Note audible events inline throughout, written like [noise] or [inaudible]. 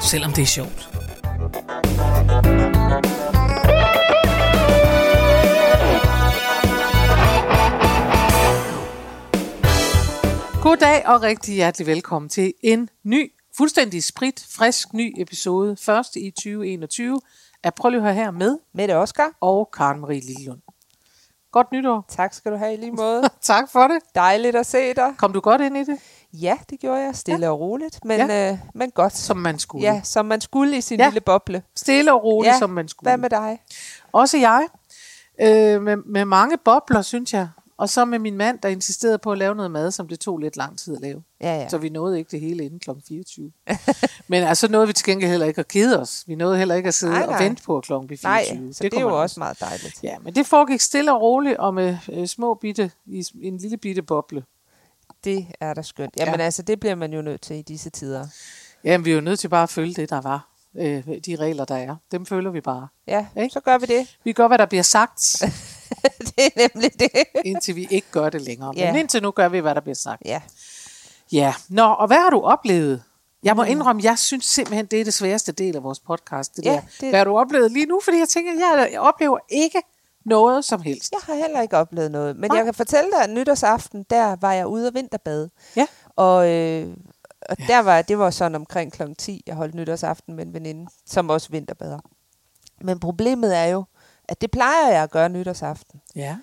selvom det er sjovt. Goddag og rigtig hjertelig velkommen til en ny, fuldstændig sprit, frisk ny episode, første i 2021 af Prøv lige at høre her med Mette Oskar. og Karen Marie Lillund. Godt nytår. Tak skal du have i lige måde. [laughs] tak for det. Dejligt at se dig. Kom du godt ind i det, Ja, det gjorde jeg. Stille ja. og roligt, men, Ja. øh, men godt. som man skulle? Ja, som man skulle i sin Ja. lille boble. Stille og roligt, Ja. som man skulle. Hvad med dig? Også jeg. Øh, med, med mange bobler, synes jeg. Og så med min mand, der insisterede på at lave noget mad, som det tog lidt lang tid at lave. Ja, Ja. Så vi nåede ikke det hele inden kl. 24. [laughs] Men altså nåede vi til gengæld heller ikke at kede os. Vi nåede heller ikke at sidde Nej, og nej. vente på blev 24. Nej, det, det er jo også meget dejligt. Ja, men det foregik stille og roligt og med øh, små bitte, i en lille bitte boble. Det er da skønt. Jamen Ja. altså, det bliver man jo nødt til i disse tider. Jamen, vi er jo nødt til bare at følge det, der var. Øh, de regler, der er. Dem følger vi bare. Ja, Ikke? så gør vi det. Vi gør, hvad der bliver sagt, [laughs] det er nemlig det. indtil vi ikke gør det længere. Ja. Men indtil nu gør vi, hvad der bliver sagt. Ja. Ja, nå, og hvad har du oplevet? Jeg må indrømme, jeg synes simpelthen, det er det sværeste del af vores podcast. Det Ja, der. det- Hvad har du oplevet lige nu? Fordi jeg tænker, jeg oplever ikke noget som helst. Jeg har heller ikke oplevet noget. Men Nej. jeg kan fortælle dig, at nytårsaften, der var jeg ude og vinterbade. Ja. Og, øh, og der var, det var sådan omkring kl. 10, jeg holdt nytårsaften med en veninde, som også vinterbader. Men problemet er jo, at det plejer jeg at gøre nytårsaften. Ja.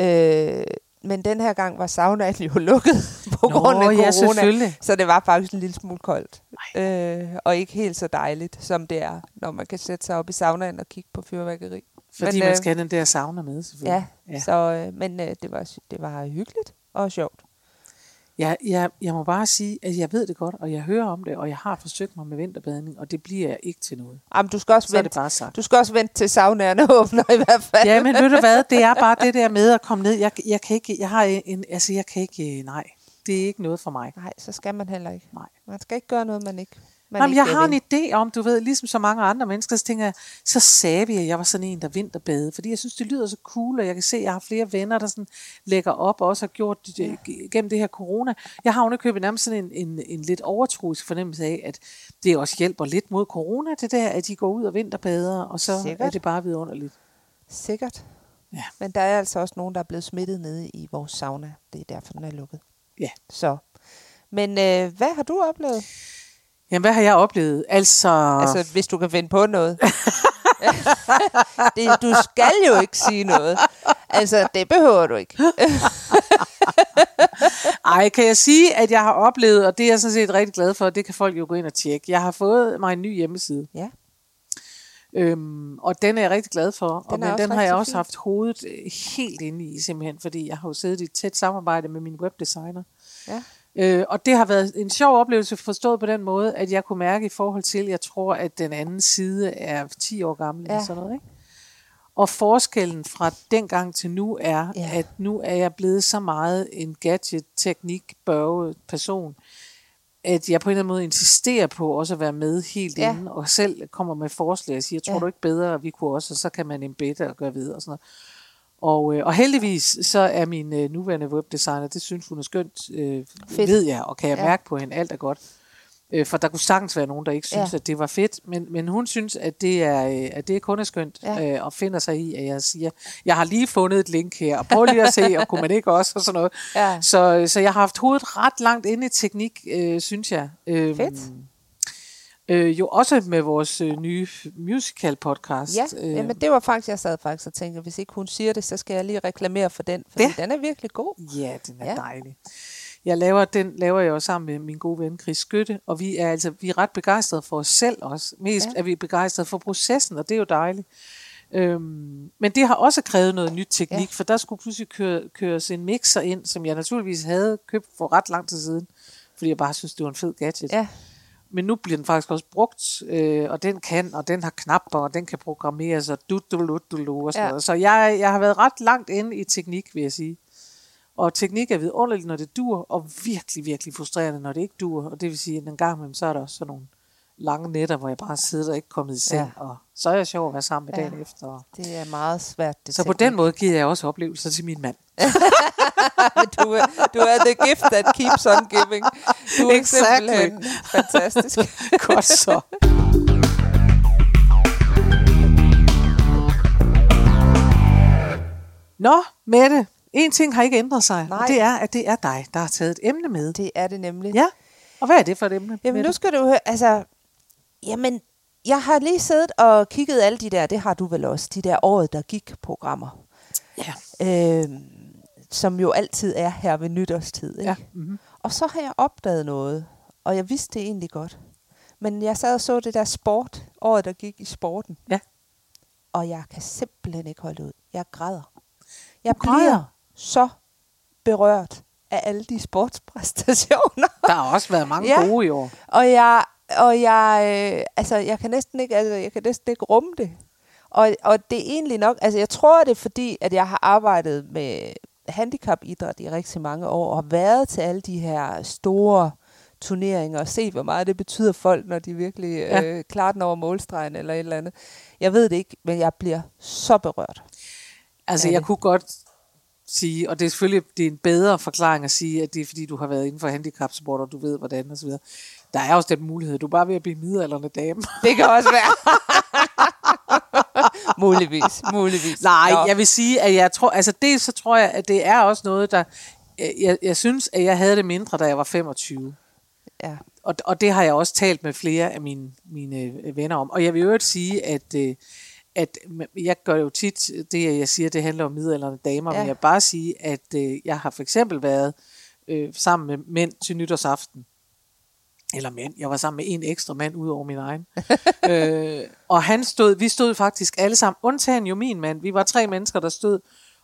Øh, men den her gang var saunaen jo [laughs] lukket på Nå, grund af ja, corona. så det var faktisk en lille smule koldt. Øh, og ikke helt så dejligt, som det er, når man kan sætte sig op i saunaen og kigge på fyrværkeri. Fordi Men, man øh, skal have den der sauna med, selvfølgelig. Ja, ja. Så, øh, men øh, det, var, det var hyggeligt og sjovt. Jeg, jeg, jeg må bare sige, at jeg ved det godt, og jeg hører om det, og jeg har forsøgt mig med vinterbadning, og det bliver ikke til noget. Jamen, du skal også Så vente, bare sagt. du skal også vente til saunaerne [laughs] åbner i hvert fald. Ja, men ved du hvad, det er bare det der med at komme ned. Jeg, jeg kan ikke, jeg har en, altså jeg kan ikke, nej, det er ikke noget for mig. Nej, så skal man heller ikke. Nej. Man skal ikke gøre noget, man ikke man Nej, men ikke jeg har en idé om, du ved, ligesom så mange andre mennesker, så tænker jeg, så sagde vi, at jeg var sådan en, der vinterbade, fordi jeg synes, det lyder så cool, og jeg kan se, at jeg har flere venner, der sådan lægger op, og også har gjort det ja. gennem det her corona. Jeg har underkøbet nærmest sådan en, en, en lidt overtroisk fornemmelse af, at det også hjælper lidt mod corona, det der, at de går ud og vinterbader, og så Sikkert. er det bare vidunderligt. Sikkert. Ja. Men der er altså også nogen, der er blevet smittet nede i vores sauna. Det er derfor, den er lukket. Ja. Så. Men øh, hvad har du oplevet? Jamen, hvad har jeg oplevet? Altså, Altså, hvis du kan finde på noget. det, du skal jo ikke sige noget. Altså, det behøver du ikke. Ej, kan jeg sige, at jeg har oplevet, og det er jeg sådan set rigtig glad for, og det kan folk jo gå ind og tjekke. Jeg har fået mig en ny hjemmeside, Ja. øhm, og den er jeg rigtig glad for. og Den er men den har jeg også fin. haft hovedet øh, helt inde i, simpelthen, fordi jeg har jo siddet i et tæt samarbejde med min webdesigner. Ja. Øh, og det har været en sjov oplevelse forstået på den måde, at jeg kunne mærke i forhold til, jeg tror, at den anden side er 10 år gammel ja. Eller sådan noget, ikke? Og forskellen fra dengang til nu er, ja. At nu er jeg blevet så meget en gadget, teknik, børge person, at jeg på en eller anden måde insisterer på også at være med helt ja. Ja. inde, og selv kommer med forslag og siger, tror Ja. du ikke bedre, at vi kunne også, og så kan man embedde og gøre videre og sådan noget. Og, øh, og heldigvis så er min øh, nuværende webdesigner, det synes hun er skønt, øh, Fedt. ved jeg, og kan jeg ja. Mærke på hende, alt er godt. Øh, for der kunne sagtens være nogen, der ikke synes, ja. At det var fedt, men, men hun synes, at det er, øh, at det kun er skønt. Ja. øh, og finder sig i, at jeg siger, jeg har lige fundet et link her, og prøv lige at se, og kunne man ikke også, og sådan noget. Ja. Så, så jeg har haft hovedet ret langt inde i teknik, øh, synes jeg. Øh, Fedt. Øh, jo også med vores øh, nye musical podcast. Ja, øh, jamen det var faktisk, jeg sad faktisk og tænkte, hvis ikke hun siger det, så skal jeg lige reklamere for den, for den er virkelig god. Ja, den er ja. Dejlig. Jeg laver, den laver jeg jo sammen med min gode ven Chris Skytte, og vi er altså vi er ret begejstrede for os selv også. Mest ja. Er vi begejstrede for processen, og det er jo dejligt. Øhm, men det har også krævet noget nyt teknik. Ja. for der skulle pludselig køre, køres en mixer ind, som jeg naturligvis havde købt for ret lang tid siden, fordi jeg bare synes, det var en fed gadget. Ja, men nu bliver den faktisk også brugt, øh, og den kan, og den har knapper, og den kan programmeres, og du, du, du, du, og sådan Ja. noget. Så jeg, jeg har været ret langt inde i teknik, vil jeg sige. Og teknik er vidunderligt, når det dur, og virkelig, virkelig frustrerende, når det ikke dur. Og det vil sige, at en gang imellem, så er der også sådan nogle lange nætter, hvor jeg bare sidder og ikke kommet i seng, Ja. og så er jeg sjov at være sammen med Ja. dagen efter. Det er meget svært. Det så på den måde giver jeg også oplevelser til min mand. [laughs] [laughs] du, er, du er the gift that keeps on giving. Du er Exactly. simpelthen fantastisk. [laughs] Godt så. Nå, Mette, en ting har ikke ændret sig, Nej. og det er, at det er dig, der har taget et emne med. Det er det nemlig. Ja, og hvad er det for et emne? Jamen Mette? nu skal du høre, altså, jamen, jeg har lige siddet og kigget alle de der, det har du vel også, de der året, der gik programmer, Ja, øh, som jo altid er her ved nytårstid. Ikke? ja. Mm-hmm. Og så har jeg opdaget noget, og jeg vidste det egentlig godt. Men jeg sad og så det der sport, året der gik i sporten. Ja. Og jeg kan simpelthen ikke holde ud. Jeg græder. Jeg Du græder? bliver så berørt af alle de sportspræstationer. Der har også været mange [laughs] ja. gode i år. Og jeg, og jeg, øh, altså, jeg kan næsten ikke, altså, jeg kan næsten ikke rumme det. Og, og det er egentlig nok, altså jeg tror det er fordi, at jeg har arbejdet med handicapidræt i rigtig mange år, og har været til alle de her store turneringer, og set, hvor meget det betyder folk, når de virkelig Ja. øh, klarer den over målstregen eller et eller andet. Jeg ved det ikke, men jeg bliver så berørt. Altså, jeg det? kunne godt sige, og det er selvfølgelig det er en bedre forklaring at sige, at det er fordi, du har været inden for handicapsport, og du ved, hvordan og så videre. Der er også den mulighed, du er bare ved at blive midaldrende dame. Det kan også være. [laughs] [laughs] muligvis, muligvis. Nej, Nå. jeg vil sige, at jeg tror, altså det så tror jeg, at det er også noget, der, jeg, jeg synes, at jeg havde det mindre, da jeg var 25. Ja. Og, og det har jeg også talt med flere af mine, mine venner om. Og jeg vil øvrigt sige, at, øh, at jeg gør jo tit det, jeg siger, det handler om midaldrende damer, Ja. ja. men jeg vil bare sige, at øh, jeg har for eksempel været øh, sammen med mænd til nytårsaften. Eller mænd. Jeg var sammen med en ekstra mand ud over min egen. [laughs] øh, og han stod, vi stod faktisk alle sammen, undtagen jo min mand. Vi var tre mennesker, der stod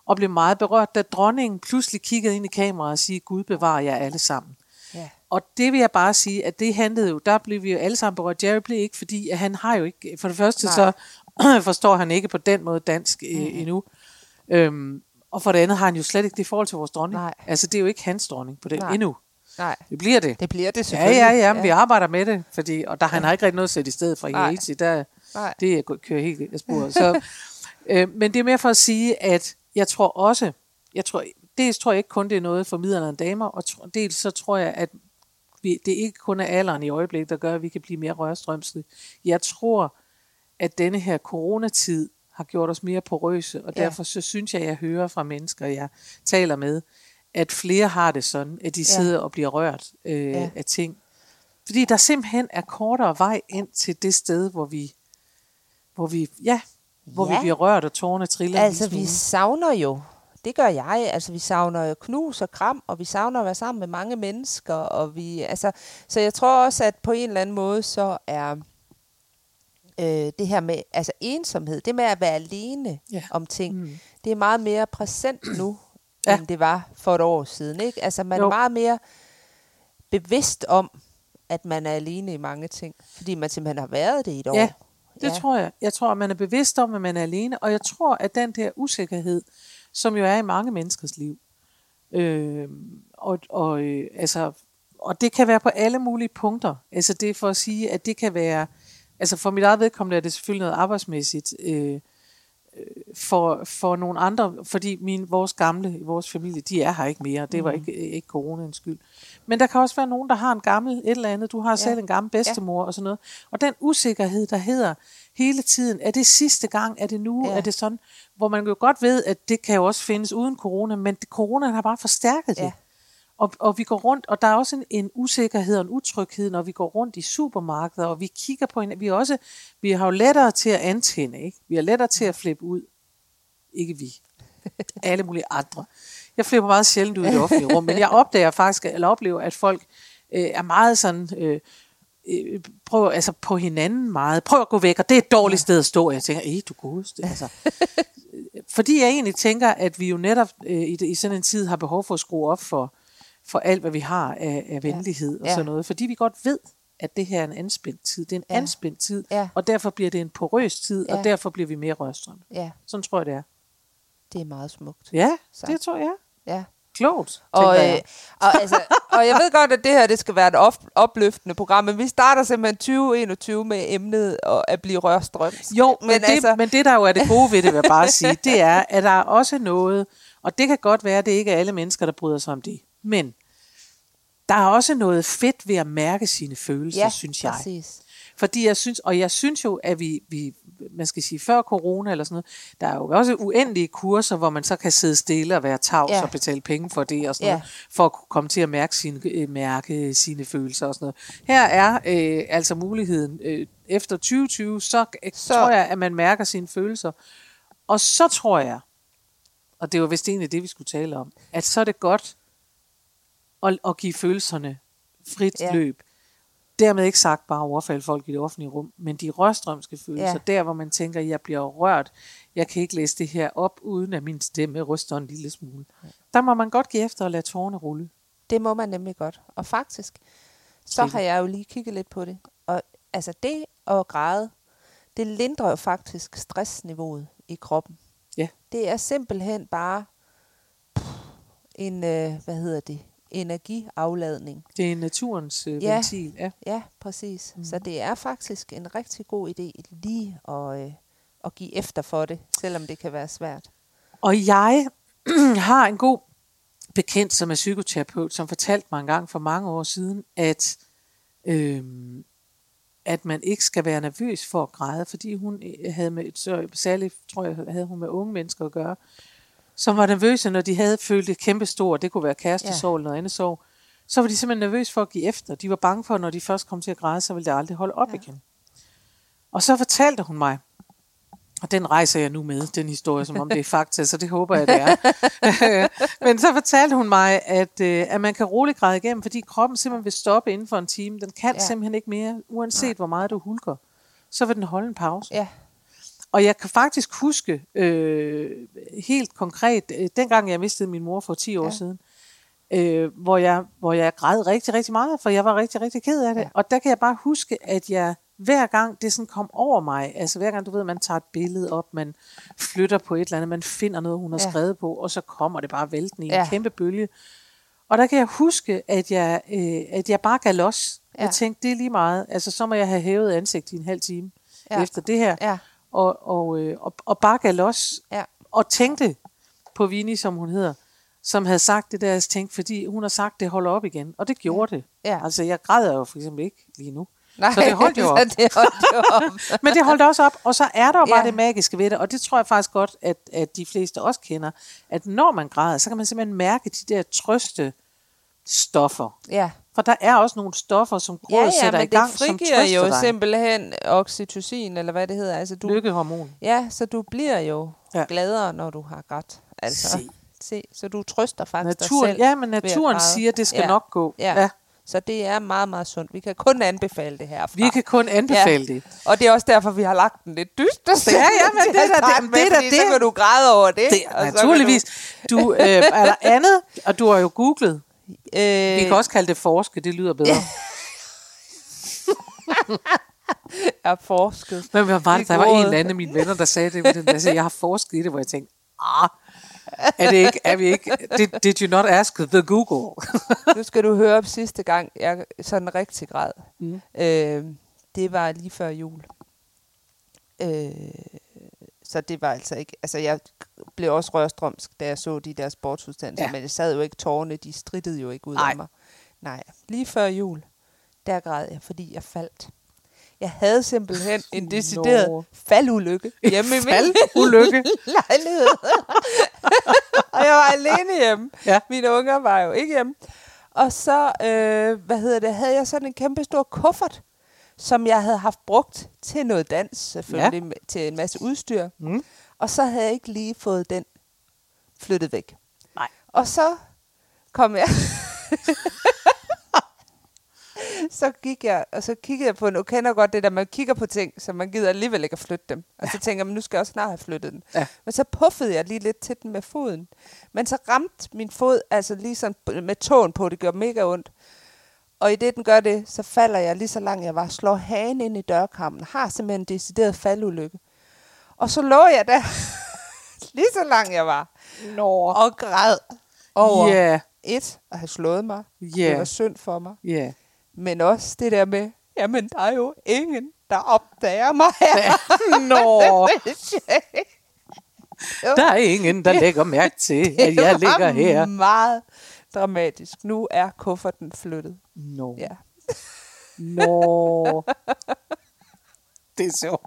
og blev meget berørt, da dronningen pludselig kiggede ind i kameraet og sige, Gud bevarer jer alle sammen. Ja. Og det vil jeg bare sige, at det handlede jo, der blev vi jo alle sammen berørt. Jerry blev ikke, fordi at han har jo ikke, for det første Nej. så [clears throat] forstår han ikke på den måde dansk mm. endnu. Øhm, og for det andet har han jo slet ikke det forhold til vores dronning. Nej. Altså det er jo ikke hans dronning på den Nej. endnu. Nej, Det bliver det. det bliver det Ja, selvfølgelig. ja, ja, men vi arbejder med det, fordi, og der han har ikke rigtig noget at sætte i stedet for Nej. Haiti, der, Nej. det er- kører helt af sporet. Så, [laughs] øh, men det er mere for at sige, at jeg tror også, jeg tror, dels tror jeg ikke kun, det er noget for middelaldrende damer, og tro- dels så tror jeg, at vi, det ikke kun er alderen i øjeblikket, der gør, at vi kan blive mere rørstrømslige. Jeg tror, at denne her coronatid har gjort os mere porøse, og Ja. derfor så synes jeg, at jeg hører fra mennesker, jeg taler med, at flere har det sådan, at de Ja. sidder og bliver rørt øh, Ja. af ting. Fordi der simpelthen er kortere vej ind til det sted, hvor vi, hvor vi, ja, hvor Ja. vi bliver rørt, og tårerne triller. Altså, vi savner jo, det gør jeg, altså vi savner knus og kram, og vi savner at være sammen med mange mennesker, og vi, altså, så jeg tror også, at på en eller anden måde, så er øh, det her med, altså ensomhed, det med at være alene Ja. om ting, Mm. det er meget mere præsent nu, Ja. end det var for et år siden, ikke? Altså, man Jo. er meget mere bevidst om, at man er alene i mange ting, fordi man simpelthen har været det i et år. Ja, Det ja. tror jeg. Jeg tror, at man er bevidst om, at man er alene, og jeg tror, at den der usikkerhed, som jo er i mange menneskers liv, øh, og, og, øh, altså, og det kan være på alle mulige punkter. Altså det er for at sige, at det kan være, altså for mit eget vedkommende er det selvfølgelig noget arbejdsmæssigt, øh, for, for nogle andre, fordi min, vores gamle i vores familie, de er her ikke mere. Det var Mhm. ikke, ikke coronaens skyld. Men der kan også være nogen, der har en gammel et eller andet. Du har ja. selv en gammel bedstemor og sådan noget. Og den usikkerhed, der hedder hele tiden, er det sidste gang, er det nu, Ja. er det sådan, hvor man jo godt ved, at det kan jo også findes uden corona, men det, corona har bare forstærket det. Ja. Og, og vi går rundt, og der er også en, en usikkerhed og en utryghed, når vi går rundt i supermarkeder, og vi kigger på hinanden. Vi, er også, vi har jo lettere til at antænde, ikke? Vi har lettere til at flippe ud. Ikke vi. Alle mulige andre. Jeg flipper meget sjældent ud i det offentlige rum, men jeg opdager faktisk, eller oplever, at folk øh, er meget sådan, øh, øh, prøver altså på hinanden meget. Prøv at gå væk, og det er et dårligt sted at stå. Jeg tænker, ej, du godeste. Altså. Fordi jeg egentlig tænker, at vi jo netop øh, i, i sådan en tid har behov for at skrue op for, for alt, hvad vi har af, af venlighed og Ja. sådan noget. Fordi vi godt ved, at det her er en anspændt tid. Det er en Ja. anspændt tid, Ja. og derfor bliver det en porøs tid, Ja. og derfor bliver vi mere rørstrøm. Ja, Sådan tror jeg, det er. det er meget smukt. Ja, Sagt. det tror jeg. Ja. Klogt, Og, øh, jeg. og, altså, og jeg ved godt, at det her det skal være et op- opløftende program, men vi starter simpelthen 2021 med emnet og at blive rørstrøms. Jo, men, men, det, altså- men det, der jo er det gode ved det, vil jeg bare sige, det er, at der er også noget, og det kan godt være, at det ikke er alle mennesker, der bryder sig om det, men der er også noget fedt ved at mærke sine følelser, ja, synes jeg. præcis. Fordi jeg synes, og jeg synes jo, at vi, vi, man skal sige, før corona eller sådan noget, der er jo også uendelige kurser, hvor man så kan sidde stille og være tavs Ja. og betale penge for det og sådan Ja. noget, for at kunne komme til at mærke sine, øh, mærke sine følelser og sådan noget. Her er øh, altså muligheden, øh, efter 2020, så, så Så- tror jeg, at man mærker sine følelser. Og så tror jeg, og det var vist egentlig det, vi skulle tale om, at så er det godt at, at give følelserne frit Ja. ja. løb. Dermed ikke sagt bare overfalde folk i det offentlige rum, men de rørstrømske følelser, Ja. ja. der hvor man tænker, jeg bliver rørt, jeg kan ikke læse det her op, uden at min stemme ryster en lille smule. Der må man godt give efter og lade tårerne rulle. Det må man nemlig godt. Og faktisk, så har jeg jo lige kigget lidt på det. Og altså det at græde, det lindrer jo faktisk stressniveauet i kroppen. Ja. Det er simpelthen bare en, øh, hvad hedder det, energiafladning. Det er naturens øh, Ja. ventil. Ja. Ja, præcis. Mm. Så det er faktisk en rigtig god idé lige at, øh, at give efter for det, selvom det kan være svært. Og jeg [clears throat] har en god bekendt, som er psykoterapeut, som fortalte mig en gang for mange år siden, at, øhm, at man ikke skal være nervøs for at græde, fordi hun øh, havde med, så særligt, tror jeg, havde hun med unge mennesker at gøre, som var nervøse, når de havde følt et kæmpe stort, det kunne være kærestesorg eller noget andet sorg, så var de simpelthen nervøse for at give efter. De var bange for, at når de først kom til at græde, så ville det aldrig holde op ja. igen. Og så fortalte hun mig, og den rejser jeg nu med, den historie, som om det er fakta, så det håber jeg, det er. [laughs] Men så fortalte hun mig, at, øh, at man kan roligt græde igennem, fordi kroppen simpelthen vil stoppe inden for en time. Den kan Ja. ja. simpelthen ikke mere, uanset Nej. hvor meget du hulker. Så vil den holde en pause. Ja, Og jeg kan faktisk huske øh, helt konkret, øh, dengang jeg mistede min mor for 10 år Ja. siden, øh, hvor, jeg, hvor jeg græd rigtig, rigtig meget, for jeg var rigtig, rigtig ked af det. Ja. Og der kan jeg bare huske, at jeg hver gang det sådan kom over mig, altså hver gang du ved, man tager et billede op, man flytter på et eller andet, man finder noget, hun har Ja. skrevet på, og så kommer det bare væltende i Ja. en kæmpe bølge. Og der kan jeg huske, at jeg, øh, at jeg bare gav los. Ja. Jeg tænkte, det er lige meget. Altså, så må jeg have hævet ansigt i en halv time ja. efter det her ja, og, og, øh, og, og bare gav los, ja. og tænkte på Vini, som hun hedder, som havde sagt det der, jeg tænkte, fordi hun har sagt, det holder op igen. Og det gjorde det. Ja. Altså, jeg græder jo for eksempel ikke lige nu. Nej, Så det holdt jo [laughs] op. det holdt jo op. [laughs] Men det holdt også op, og så er der jo bare Ja. det magiske ved det, og det tror jeg faktisk godt, at, at de fleste også kender, at når man græder, så kan man simpelthen mærke de der trøste stoffer. ja. For der er også nogle stoffer, som Ja, grådet ja, sætter i gang, det som trøster jo dig. simpelthen oxytocin, eller hvad det hedder. Altså, du, Lykkehormon. ja, så du bliver jo ja. Ja. gladere, når du har grædt. Altså, Se. se. Så du trøster faktisk Naturen, dig selv. ja, men naturen siger, at det skal Ja. nok gå. Ja. ja. Så det er meget, meget sundt. Vi kan kun anbefale det herfra. Vi kan kun anbefale ja. det. Og det er også derfor, vi har lagt den lidt dyster. Ja, ja, [laughs] [laughs] men det er da det- det er da Så det. kan du græde over det. Det og naturligvis. Du, øh, er der andet, og du har jo googlet. Øh, Vi kan også kalde det forske, det lyder bedre. [laughs] er forsket. Men hvad var det? Der var en eller anden af mine venner, der sagde det. men sagde, jeg har forsket i det, hvor jeg tænkte, ah, er det ikke, er vi ikke, did, did you not ask the Google? Nu skal du høre op sidste gang, jeg sådan rigtig græd. Mm. Øh, det var lige før jul. Øh, så det var altså ikke... Altså, jeg blev også rørstrømsk, da jeg så de der sportsudsendelser, ja. Men det sad jo ikke tårne, de strittede jo ikke ud Nej. af mig. Nej, lige før jul, der græd jeg, fordi jeg faldt. Jeg havde simpelthen [laughs] en decideret Nå. faldulykke hjemme i min Faldulykke? [laughs] lejlighed. [laughs] og jeg var alene hjemme. Ja. Mine unger var jo ikke hjemme. Og så, øh, hvad hedder det, havde jeg sådan en kæmpe stor kuffert, som jeg havde haft brugt til noget dans, selvfølgelig, ja. til en masse udstyr. Mm. Og så havde jeg ikke lige fået den flyttet væk. Nej. Og så kom jeg... [laughs] så gik jeg, og så kiggede jeg på den, og kender godt det der, man kigger på ting, så man gider alligevel ikke at flytte dem. Og så tænker man, nu skal jeg også snart have flyttet den. Ja. Men så puffede jeg lige lidt til den med foden. Men så ramte min fod, altså lige sådan med tåen på, det gjorde mega ondt. Og i det, den gør det, så falder jeg lige så langt jeg var, slår hagen ind i dørkammen, har simpelthen en decideret faldulykke. Og så lå jeg der, [laughs] lige så langt jeg var, Nå. og græd over Ja, et, at have slået mig. Ja. Det var synd for mig. ja. Men også det der med, jamen der er jo ingen, der opdager mig [laughs] her. Nå, [laughs] der er ingen, der lægger mærke til, at jeg ligger her. meget dramatisk. Nu er kufferten flyttet. Nå, Ja. nå. [laughs] Det er sjovt.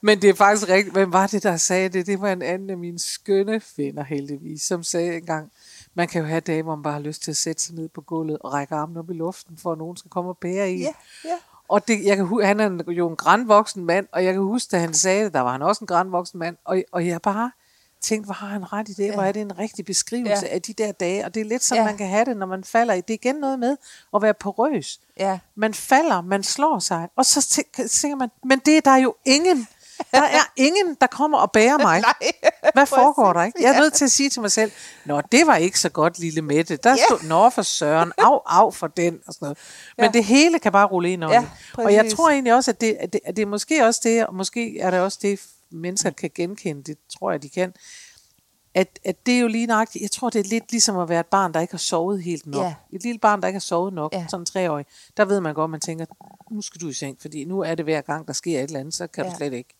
Men det er faktisk rigtigt. Hvem var det, der sagde det? Det var en anden af mine skønne venner heldigvis, som sagde engang, man kan jo have dage, hvor man bare har lyst til at sætte sig ned på gulvet og række armen op i luften, for at nogen skal komme og bære i. Ja, ja. Og det, jeg kan, han er jo en grandvoksen mand, og jeg kan huske, da han sagde det, der var han også en grandvoksen mand, og, og jeg bare tænkte, hvor har han ret i det, ja. hvor er det en rigtig beskrivelse Ja. af de der dage, og det er lidt sådan, Ja. man kan have det, når man falder i. Det er igen noget med at være porøs. Ja. Man falder, man slår sig, og så tæ- tænker man, men det er der jo ingen. Der er [laughs] ingen, der kommer og bærer mig. Nej. Hvad foregår der, ikke? Jeg er nødt til at sige til mig selv, Nå, det var ikke så godt, lille Mette. Der stod, Nå for søren, af, af for den, og sådan noget. Men Ja. det hele kan bare rulle ind over Ja. Og jeg tror egentlig også, at det, at, det, at det er måske også det, og måske er det også det, mennesker kan genkende, det tror jeg, de kan, at, at det er jo lige nøjagtigt, jeg tror, det er lidt ligesom at være et barn, der ikke har sovet helt nok. Ja. Et lille barn, der ikke har sovet nok, Ja. sådan treårig, der ved man godt, man tænker, nu skal du i seng, fordi nu er det hver gang, der sker et eller andet, så kan ja. Du slet ikke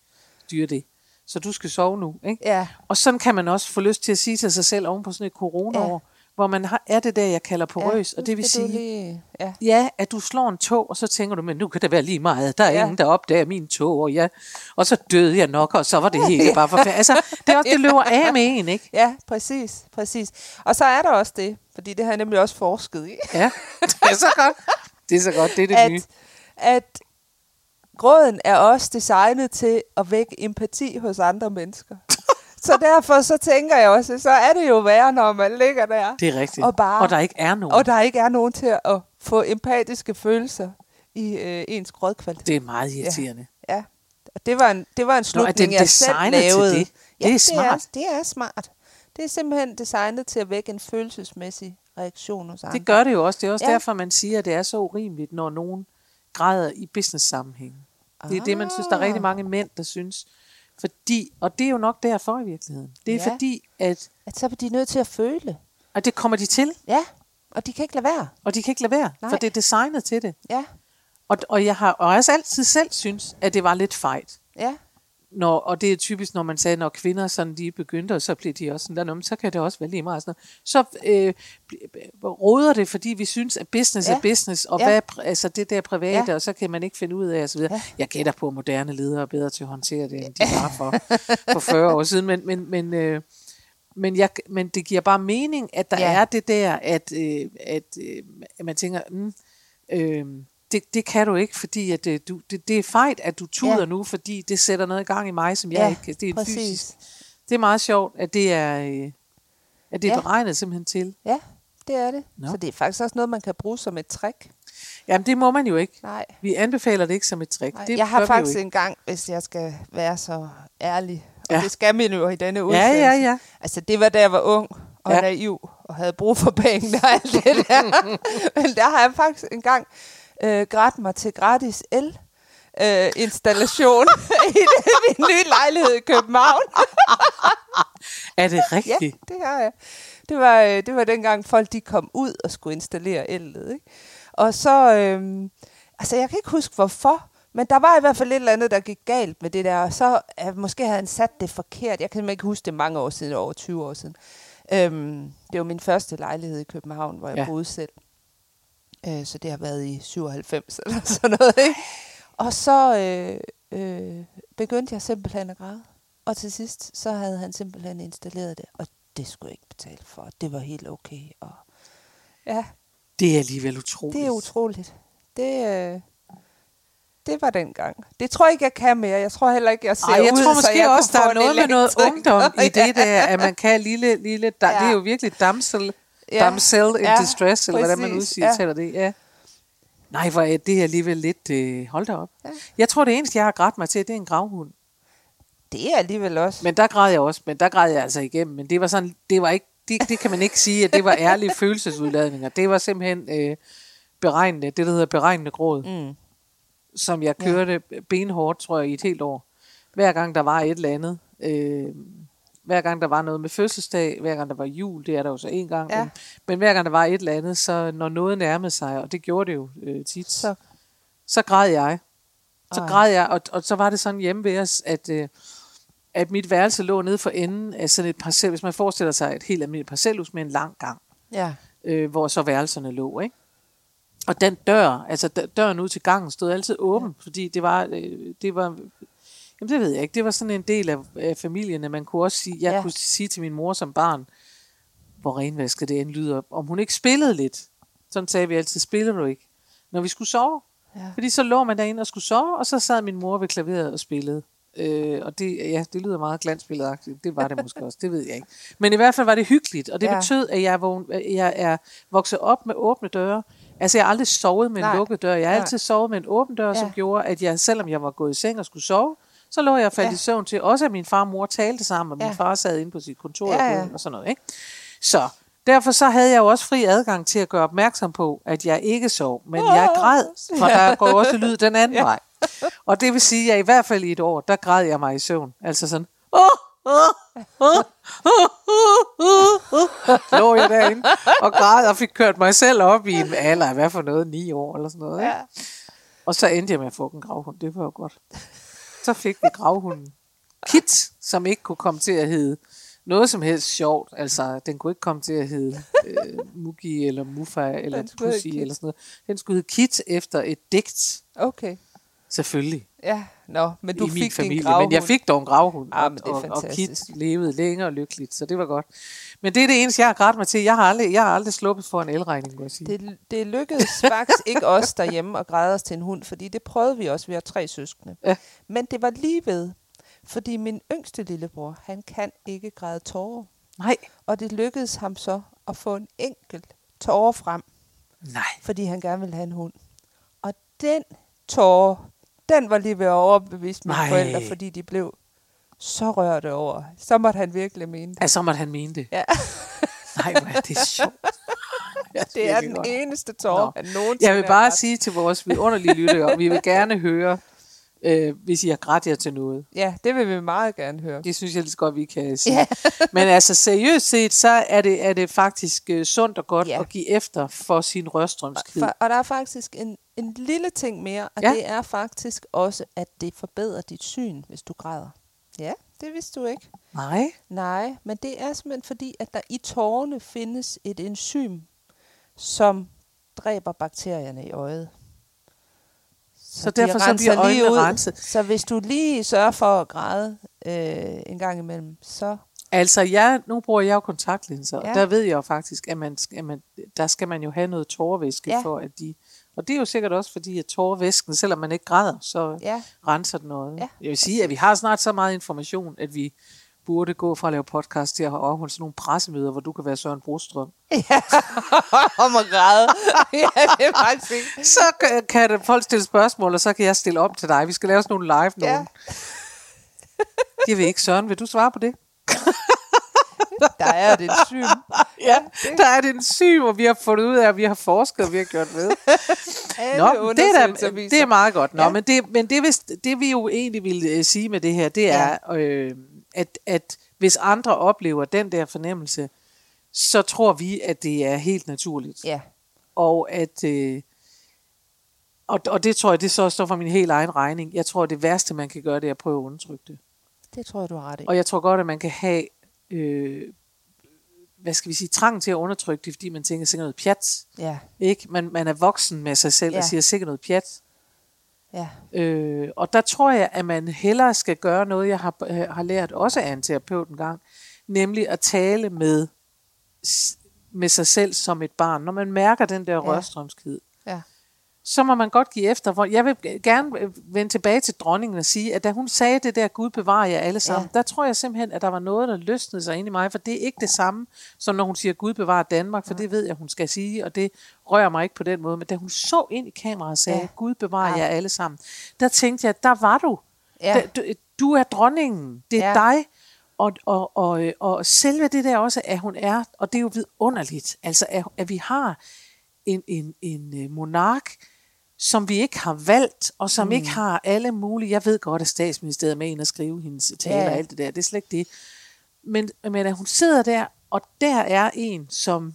styre det. Så du skal sove nu, ikke? Ja. Og sådan kan man også få lyst til at sige til sig selv oven på sådan et coronaår, ja. Hvor man har, er det der, jeg kalder porøs, ja, og det vil sige, Lige, ja. ja, at du slår en tog, og så tænker du, men nu kan det være lige meget, der er ja. Ja. ingen, der opdager min tog, og, ja, og så døde jeg nok, og så var det hele bare forfærdeligt. Altså, [laughs] det er også, det løber af med en, ikke? ja, præcis, præcis. Og så er der også det, fordi det har jeg nemlig også forsket i, Ja, det er så [laughs] godt. Det er så godt, det er det at, nye. at gråden er også designet til at vække empati hos andre mennesker. Så derfor så tænker jeg også, så er det jo værre, når man ligger der, Det er rigtigt. og bare- og der ikke er nogen. og der ikke er nogen til at få empatiske følelser i øh, ens grådkvalitet. Det er meget irriterende. Ja, og det var en, det var en Nå, slutning, den jeg selv designet til lavede. det? Ja, Det er smart. Det er, det er smart. Det er simpelthen designet til at vække en følelsesmæssig reaktion hos andre. Det gør det jo også. Det er også ja. Ja. derfor, man siger, at det er så urimeligt, når nogen græder i business-sammenhæng. Det er det, man synes, der er rigtig Ah. mange mænd, der synes. Fordi, og det er jo nok derfor i virkeligheden. Det er ja. Fordi, at, At så er de nødt til at føle. at det kommer de til, Ja, og de kan ikke lade være. og de kan ikke lade være, Nej. for det er designet til det. Ja, Og, og jeg har og har altid selv synes, at det var lidt fejt. ja, Når, og det er typisk, når man sagde, når kvinder sådan, de begyndte, og så blev de også sådan der, "Nå, men så kan det også være lige meget. Sådan noget. Så øh, råder det, fordi vi synes, at business ja. Er business, og Ja. hvad altså det der private, ja. Og så kan man ikke finde ud af, videre. Ja. Jeg gætter på, at moderne ledere er bedre til at håndtere det, end de var for, for 40 år siden, men, men, men, øh, men, jeg, men det giver bare mening, at der ja. Ja. er det der, at, øh, at, øh, at man tænker, mm, øh, det, det kan du ikke, fordi at, øh, du, det, det er fejt, at du tuder ja. Ja. nu, fordi det sætter noget i gang i mig, som jeg ja, ikke kan. Det er præcis. fysisk. Det er meget sjovt, at det er, øh, at det er Ja. beregnet simpelthen til. Ja, det er det. Nå. Så det er faktisk også noget, man kan bruge som et trick. Jamen, det må man jo ikke. Nej. Vi anbefaler det ikke som et trick. Nej. Det jeg har faktisk en gang, hvis jeg skal være så ærlig, og Ja. ja. det skal man jo i denne Ja, udsendelse. ja, ja. Altså, det var da jeg var ung og Ja. ja. naiv, og havde brug for penge og alt det der. [laughs] Men der har jeg faktisk engang øh, grædt mig til gratis el. Øh, installation [laughs] i det, [laughs] min nye lejlighed i København. [laughs] Er det Ja, rigtigt? det har jeg. Det var, øh, det var dengang folk de kom ud og skulle installere ellet. Ikke? Og så, øh, altså jeg kan ikke huske hvorfor, men der var i hvert fald et eller andet, der gik galt med det der. Og så øh, måske havde han sat det forkert. Jeg kan ikke huske det mange år siden, over 20 år siden. Øhm, det var min første lejlighed i København, hvor jeg Ja. ja. boede selv. Øh, så det har været i 97 eller [laughs] sådan noget. Ikke? Og så øh, øh, begyndte jeg simpelthen at græde. Og til sidst, så havde han simpelthen installeret det, og det skulle jeg ikke betale for. Det var helt okay. Og ja, Det er alligevel utroligt. det er utroligt. Det, øh, det var den gang. Det tror jeg ikke, jeg kan mere. Jeg tror heller ikke, jeg ser Ej, jeg ud, tror så måske jeg også, der er noget med noget ungdom i [laughs] det der, at man kan lille, lille, da, Ja. det er jo virkelig damsel, Ja. damsel in Ja, distress, eller hvordan man præcis. udsiger Ja. det. Ja. Nej, hvor er det alligevel lidt, øh, hold da op. Ja. Jeg tror, det eneste, jeg har grædt mig til, det er en gravhund. Det er alligevel også. Men der græd jeg også, men der græd jeg altså igennem. Men det var sådan, det var ikke, det, det kan man ikke sige, at det var ærlige [laughs] følelsesudladninger. Det var simpelthen, øh, beregnende, det der hedder beregnende gråd, Mm. som jeg kørte benhårdt, tror jeg, i et helt år. Hver gang der var et eller andet. Øh, hver gang der var noget med fødselsdag, hver gang der var jul, det er der jo så en gang. Ja. Men, men hver gang der var et eller andet, så når noget nærmede sig, og det gjorde det jo øh, tit, så, Så, græd jeg. Så Ej. græd jeg, og, og så var det sådan hjemme ved os, at, øh, at mit værelse lå nede for enden af sådan et parcel, hvis man forestiller sig et helt almindeligt parcelhus med en lang gang ja. øh, hvor så værelserne lå, ikke? Og den dør, altså døren ud til gangen, stod altid åben, ja. fordi det var, øh, det var, jamen det ved jeg ikke, det var sådan en del af, af familien, at man kunne også sige, jeg Ja. kunne sige til min mor som barn, hvor renvasket det end lyder, om hun ikke spillede lidt. Sådan sagde vi altid, spiller du ikke? Når vi skulle sove. Ja. Fordi så lå man derinde og skulle sove, og så sad min mor ved klaveret og spillede. Øh, og det, ja, det lyder meget glansbilledagtigt. Det var det måske også, det ved jeg ikke. Men i hvert fald var det hyggeligt, og det Ja. betød, at jeg, at jeg er vokset op med åbne døre. Altså, jeg har aldrig sovet med en Nej. lukket dør. Jeg har Nej. altid sovet med en åben dør, ja. som gjorde, at jeg, selvom jeg var gået i seng og skulle sove, så lå jeg og faldt Ja. i søvn til. Også at min far og mor talte sammen, og min Ja. far sad inde på sit kontor Ja, ja, og sådan noget. Ikke? Så derfor så havde jeg jo også fri adgang til at gøre opmærksom på, at jeg ikke sov, men jeg græd, for der går også lyd den anden ja. vej. Og det vil sige, at jeg i hvert fald i et år, der græd jeg mig i søvn. Altså sådan, åh, åh, åh, åh, åh, åh, lå jeg derinde og græd og fik kørt mig selv op i en alder af hvad for noget, ni år eller sådan noget. Ikke? Ja. Og så endte jeg med at få en gravhund. Det var jo godt. Så fik vi gravhunden. Kit, som ikke kunne komme til at hedde noget som helst sjovt. Altså, den kunne ikke komme til at hedde øh, Mugi eller Mufa eller Pussy eller sådan noget. Den skulle hedde Kit efter et digt. Okay. Selvfølgelig. Ja, nå, men du i fik min din familie. gravhund. Men jeg fik dog en gravhund. Ah, og, men det er og, og fantastisk. Kit levede længe og lykkeligt, så det var godt. Men det er det eneste, jeg har grædt mig til. Jeg har aldrig, jeg har aldrig sluppet for en elregning, må jeg sige. Det, det lykkedes faktisk [laughs] ikke os derhjemme at græde os til en hund, fordi det prøvede vi også. Vi har tre søskende. Ja. Men det var lige ved, fordi min yngste lillebror, han kan ikke græde tårer. Nej. Og det lykkedes ham så at få en enkelt tårer frem, Nej. fordi han gerne ville have en hund. Og den tårer, den var lige ved at overbevise mine Nej. forældre, fordi de blev så rørte over. Så måtte han virkelig mene det. Altså, så måtte han mene det. Ja. Nej, hvor er det sjovt. [laughs] Ja, Det er den eneste tårer, Nå. han nogensinde Jeg vil bare sige til vores vidunderlige lyttere, vi vil gerne høre, øh, hvis I har grædt jer til noget. Ja, det vil vi meget gerne høre. Det synes jeg lige godt, vi kan sige. Ja. [laughs] Men altså seriøst set, så er det, er det faktisk øh, sundt og godt Ja. ja. at give efter for sin rørstrømskhed. For, og der er faktisk en, en lille ting mere, og Ja. det er faktisk også, at det forbedrer dit syn, hvis du græder. Ja, det vidste du ikke. Nej. Nej, men det er simpelthen fordi, at der i tårerne findes et enzym, som dræber bakterierne i øjet. Så de derfor så bliver lige øjnene ud. renset. Så hvis du lige sørger for at græde øh, en gang imellem, så Altså, jeg, nu bruger jeg jo kontaktlinser, ja. Og der ved jeg jo faktisk, at, man, at man, der skal man jo have noget tårvæske ja. Ja. for, at de... Og det er jo sikkert også fordi, at tårvæsken, selvom man ikke græder, så ja, renser den noget. Ja, jeg vil sige, at vi har snart så meget information, at vi burde gå fra at lave podcast til at afholde sådan nogle pressemøder, hvor du kan være Søren Brostrøm. [laughs] om at græde. [laughs] ja, det er faktisk. Så kan- kan det, folk stille spørgsmål, og så kan jeg stille op til dig. Vi skal lave sådan nogle live Ja. nogen. [laughs] Jeg ved ikke, Søren, vil du svare på det? [laughs] Der er et enzym. [laughs] Ja, der er det en syg, hvor vi har fundet ud af, at vi har forsket, og vi har gjort ved. [laughs] Nå, det er, da, det er meget godt. Nå, ja. Ja. men, det, men det, hvis, det vi jo egentlig vil øh, sige med det her, det er, øh, at, at hvis andre oplever den der fornemmelse, så tror vi, at det er helt naturligt. Ja, Og at... Øh, og, og det tror jeg, det så står for min helt egen regning. Jeg tror, det værste, man kan gøre, det er at prøve at undertrykke det. det tror jeg, du har ret i. Og jeg tror godt, at man kan have, øh, hvad skal vi sige, trang til at undertrykke det, fordi man tænker sikkert noget pjat. Ja, Ikke? Man, man er voksen med sig selv ja. og siger sikkert noget pjat. ja, Øh, og der tror jeg, at man hellere skal gøre noget, jeg har, øh, har lært også af en terapeut en gang, nemlig at tale med, med sig selv som et barn. Når man mærker den der Ja. rørstrømskhed, ja. Så må man godt give efter. Hvor jeg vil gerne vende tilbage til dronningen og sige, at da hun sagde det der, Gud bevarer jer alle sammen, ja. Ja. der tror jeg simpelthen, at der var noget, der løsnede sig ind i mig, for det er ikke det samme, som når hun siger, Gud bevarer Danmark, for det ved jeg, hun skal sige, og det rører mig ikke på den måde. Men da hun så ind i kameraet og sagde, ja. Ja. Gud bevarer Ja. jer alle sammen, der tænkte jeg, der var du. Ja. Da- Du, du er dronningen. Det er ja. Ja. dig. Og, og, og, og selve det der også, at hun er, og det er jo vidunderligt, altså at, at vi har en, en, en øh, monark, som vi ikke har valgt, og som mm. ikke har alle mulige... Jeg ved godt, at statsministeriet er med ind og skrive hendes taler Ja, og alt det der. Det er slet ikke det. Men, men at hun sidder der, og der er en, som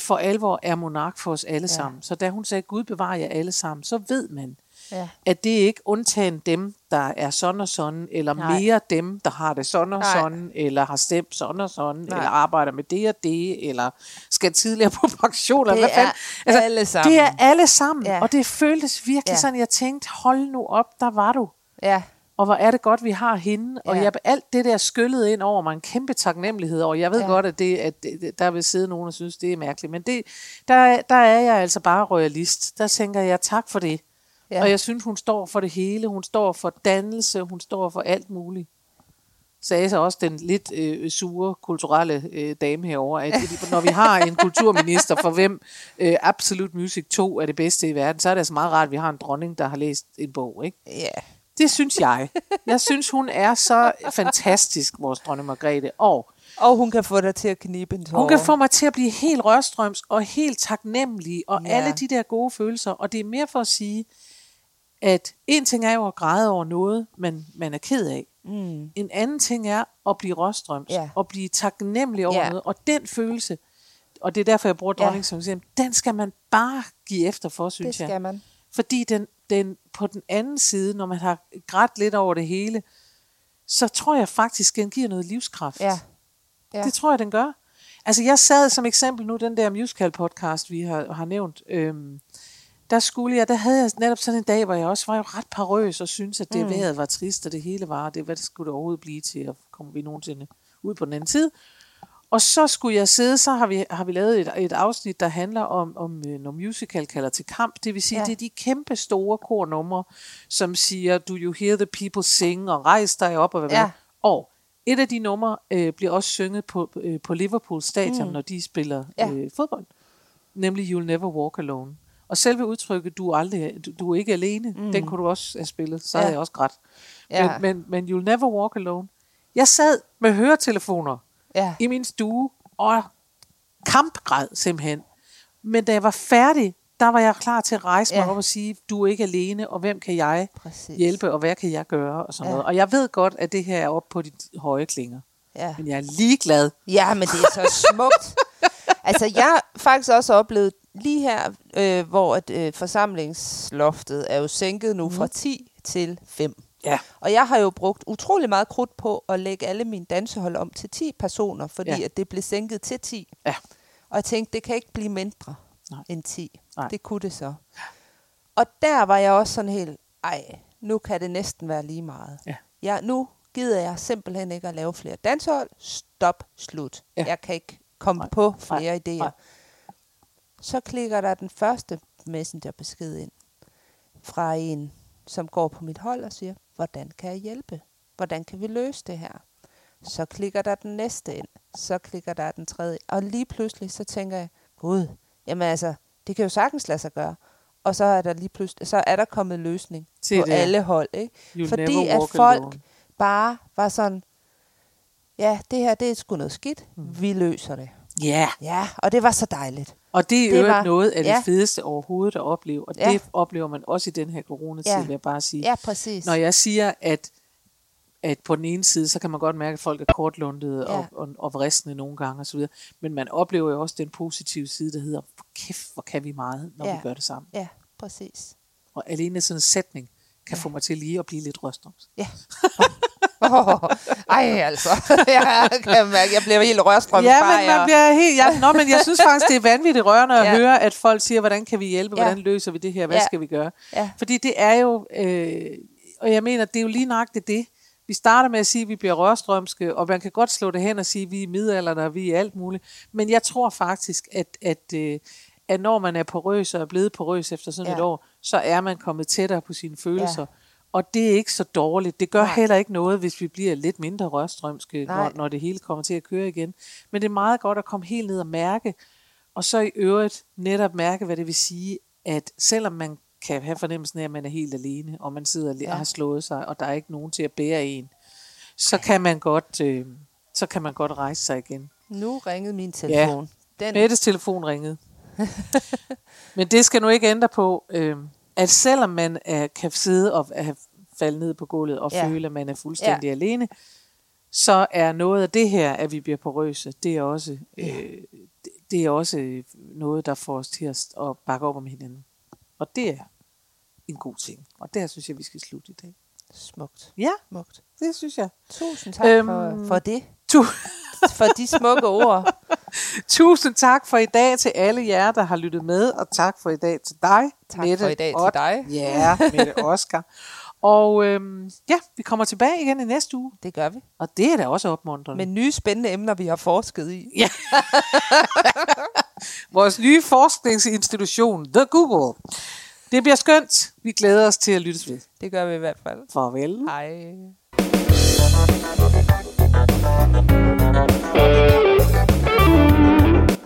for alvor er monark for os alle ja. sammen. Så da hun sagde, Gud bevarer jer alle sammen, så ved man, Ja. at det ikke undtagen dem, der er sådan og sådan, eller Nej. Mere dem, der har det sådan og Nej. sådan, eller har stemt sådan og sådan, Nej. eller arbejder med det og det, eller skal tidligere på pension. eller hvad fanden. er alle sammen. Det er alle sammen, Ja. og det føltes virkelig Ja. sådan, jeg tænkte, hold nu op, der var du. Ja. Og hvor er det godt, vi har hende. Og Ja. jeg, alt det der skyllet ind over mig, en kæmpe taknemmelighed over. Jeg ved Ja. ja. godt, at, det, at det, der vil sidde nogen og synes, det er mærkeligt. Men det, der, der er jeg altså bare royalist. Der tænker jeg, tak for det. Ja. Og jeg synes, hun står for det hele. Hun står for dannelse. Hun står for alt muligt. Sagde så også den lidt øh, sure kulturelle øh, dame herover, at når vi har en kulturminister, for hvem øh, Absolute Music 2 er det bedste i verden, så er det altså meget rart, at vi har en dronning, der har læst en bog. Ikke? Ja. Det synes jeg. Jeg synes, hun er så fantastisk, vores dronning Margrethe. Og Og hun kan få dig til at knibe en tår. hun kan få mig til at blive helt rørstrøms og helt taknemmelig og ja. alle de der gode følelser. Og det er mere for at sige, at en ting er jo at græde over noget, man, man er ked af. Mm. En anden ting er at blive rørstrøms Ja. og blive taknemmelig over Ja. noget. Og den følelse, og det er derfor, jeg bruger dronning som eksempel, den skal man bare give efter for, Det synes jeg. skal man. Fordi den, den, på den anden side, når man har grædt lidt over det hele, så tror jeg faktisk, den giver noget livskraft. Ja. Ja. Det tror jeg, den gør. Altså jeg sad som eksempel nu, den der musical podcast, vi har, har nævnt, øhm, der skulle jeg, der havde jeg netop sådan en dag, hvor jeg også var jo ret parøs og syntes, at det mm. vejret var trist, og det hele var, det, hvad det skulle det overhovedet blive til, og kommer vi nogensinde ud på den anden side. Og så skulle jeg sidde, så har vi, har vi lavet et, et afsnit, der handler om, om øh, når musical kalder til kamp. Det vil sige, Ja. det er de kæmpe store kornumre, som siger, do you hear the people sing, og rejs dig op, og hvad Ja. ja. Og et af de numre øh, bliver også synget på, øh, på Liverpool Stadion, mm. når de spiller ja. øh, fodbold. Nemlig You'll Never Walk Alone. Og selve udtrykket, du er, aldrig, du, du er ikke alene, mm. den kunne du også have spillet. Så Ja. havde jeg også grædt. Ja. Men, men, men You'll Never Walk Alone. Jeg sad med høretelefoner Ja. i min stue og kampgræd simpelthen. Men da jeg var færdig, der var jeg klar til at rejse mig Ja. op og sige, du er ikke alene, og hvem kan jeg Præcis. hjælpe, og hvad kan jeg gøre, og sådan ja. noget. Og jeg ved godt, at det her er oppe på de høje klinger. Ja. Men jeg er ligeglad. Ja, men det er så smukt. [laughs] altså, jeg har faktisk også oplevet lige her, øh, hvor at, øh, forsamlingsloftet er jo sænket nu fra 10 til 5. Ja. Og jeg har jo brugt utrolig meget krudt på at lægge alle mine dansehold om til 10 personer, fordi ja. Ja. at det blev sænket til 10. Ja. Og jeg tænkte, det kan ikke blive mindre Nej. end 10. Nej. Det kunne det så. Og der var jeg også sådan helt, ej, nu kan det næsten være lige meget. Ja. Ja, nu gider jeg simpelthen ikke at lave flere dansehold. Stop, slut. Ja. Ja. Jeg kan ikke komme Nej. på flere Nej. idéer. Nej. Så klikker der den første messengerbesked ind fra en, som går på mit hold og siger, hvordan kan jeg hjælpe? Hvordan kan vi løse det her? Så klikker der den næste ind. Så klikker der den tredje. Og lige pludselig så tænker jeg, gud, jamen altså, det kan jo sagtens lade sig gøre. Og så er der lige pludselig, så er der kommet løsning Til på det. alle hold, ikke? You'll Fordi at folk alone. bare var sådan, ja, det her, det er sgu noget skidt. Mm. Vi løser det. Ja, Ja, og det var så dejligt. og det er Det jo var- noget af det ja. fedeste overhovedet at opleve. Og Ja. det oplever man også i den her coronatid, Ja. vil jeg bare sige. Ja, præcis. Når jeg siger, at, at på den ene side, så kan man godt mærke, at folk er kortlundede Ja. og, og, og vristende nogle gange osv. Men man oplever jo også den positive side, der hedder, "For kæft, hvor kan vi meget, når Ja. vi gør det sammen. Ja, præcis. Og alene sådan en sætning kan få mig til lige at blive lidt røstrøms. Ja. [laughs] Oh, ej, altså. [laughs] Jeg kan mærke, jeg bliver helt rørstrøm. Ja, men man jeg- bliver helt... Ja, nå, men jeg synes faktisk, det er vanvittigt rørende at Ja. høre, at folk siger, hvordan kan vi hjælpe, hvordan løser vi det her, hvad Ja. skal vi gøre? Ja. Fordi det er jo... Øh, og jeg mener, det er jo lige nøjagtigt det. Vi starter med at sige, at vi bliver rørstrømske, og man kan godt slå det hen og sige, at vi er middelalderne, og vi er alt muligt. Men jeg tror faktisk, at, at, øh, at når man er porøs og er blevet porøs efter sådan Ja. et år, så er man kommet tættere på sine følelser. Ja. Og det er ikke så dårligt. Det gør Nej. Heller ikke noget, hvis vi bliver lidt mindre rørstrømske, Nej. når, når det hele kommer til at køre igen. Men det er meget godt at komme helt ned og mærke, og så i øvrigt netop mærke, hvad det vil sige, at selvom man kan have fornemmelsen af, at man er helt alene, og man sidder ja. Ja. og har slået sig, og der er ikke nogen til at bære en, så kan man godt, øh, så kan man godt rejse sig igen. Nu ringede min telefon. Den, Mettes telefon ringede. [laughs] Men det skal nu ikke ændre på, øh, at selvom man er, kan sidde og have faldet ned på gulvet og Ja. ja. føle, at man er fuldstændig ja. alene, så er noget af det her, at vi bliver porøse, det er også, øh, det, er også noget, der får os til at, at bakke op om hinanden. Og det er en god ting. Og der synes jeg, vi skal slutte i dag. Smukt. Ja, Smukt. det synes jeg. Tusind tak øhm, for, for det. Tu- For de smukke ord. [laughs] [laughs] Tusind tak for i dag til alle jer, der har lyttet med, og tak for i dag til dig, Tak for i dag til Ott. dig. Ja, Mette Oscar. Og øhm, ja, vi kommer tilbage igen i næste uge, Det gør vi. og det er da også opmuntrende. Med nye spændende emner, vi har forsket i. Ja. [laughs] Vores nye forskningsinstitution, The Google. Det bliver skønt. Vi glæder os til at lyttes ved. Det gør vi i hvert fald. Farvel. Hej.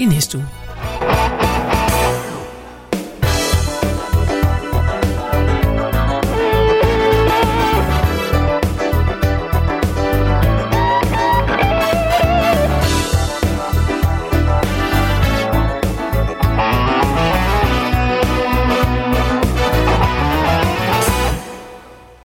i næste uge.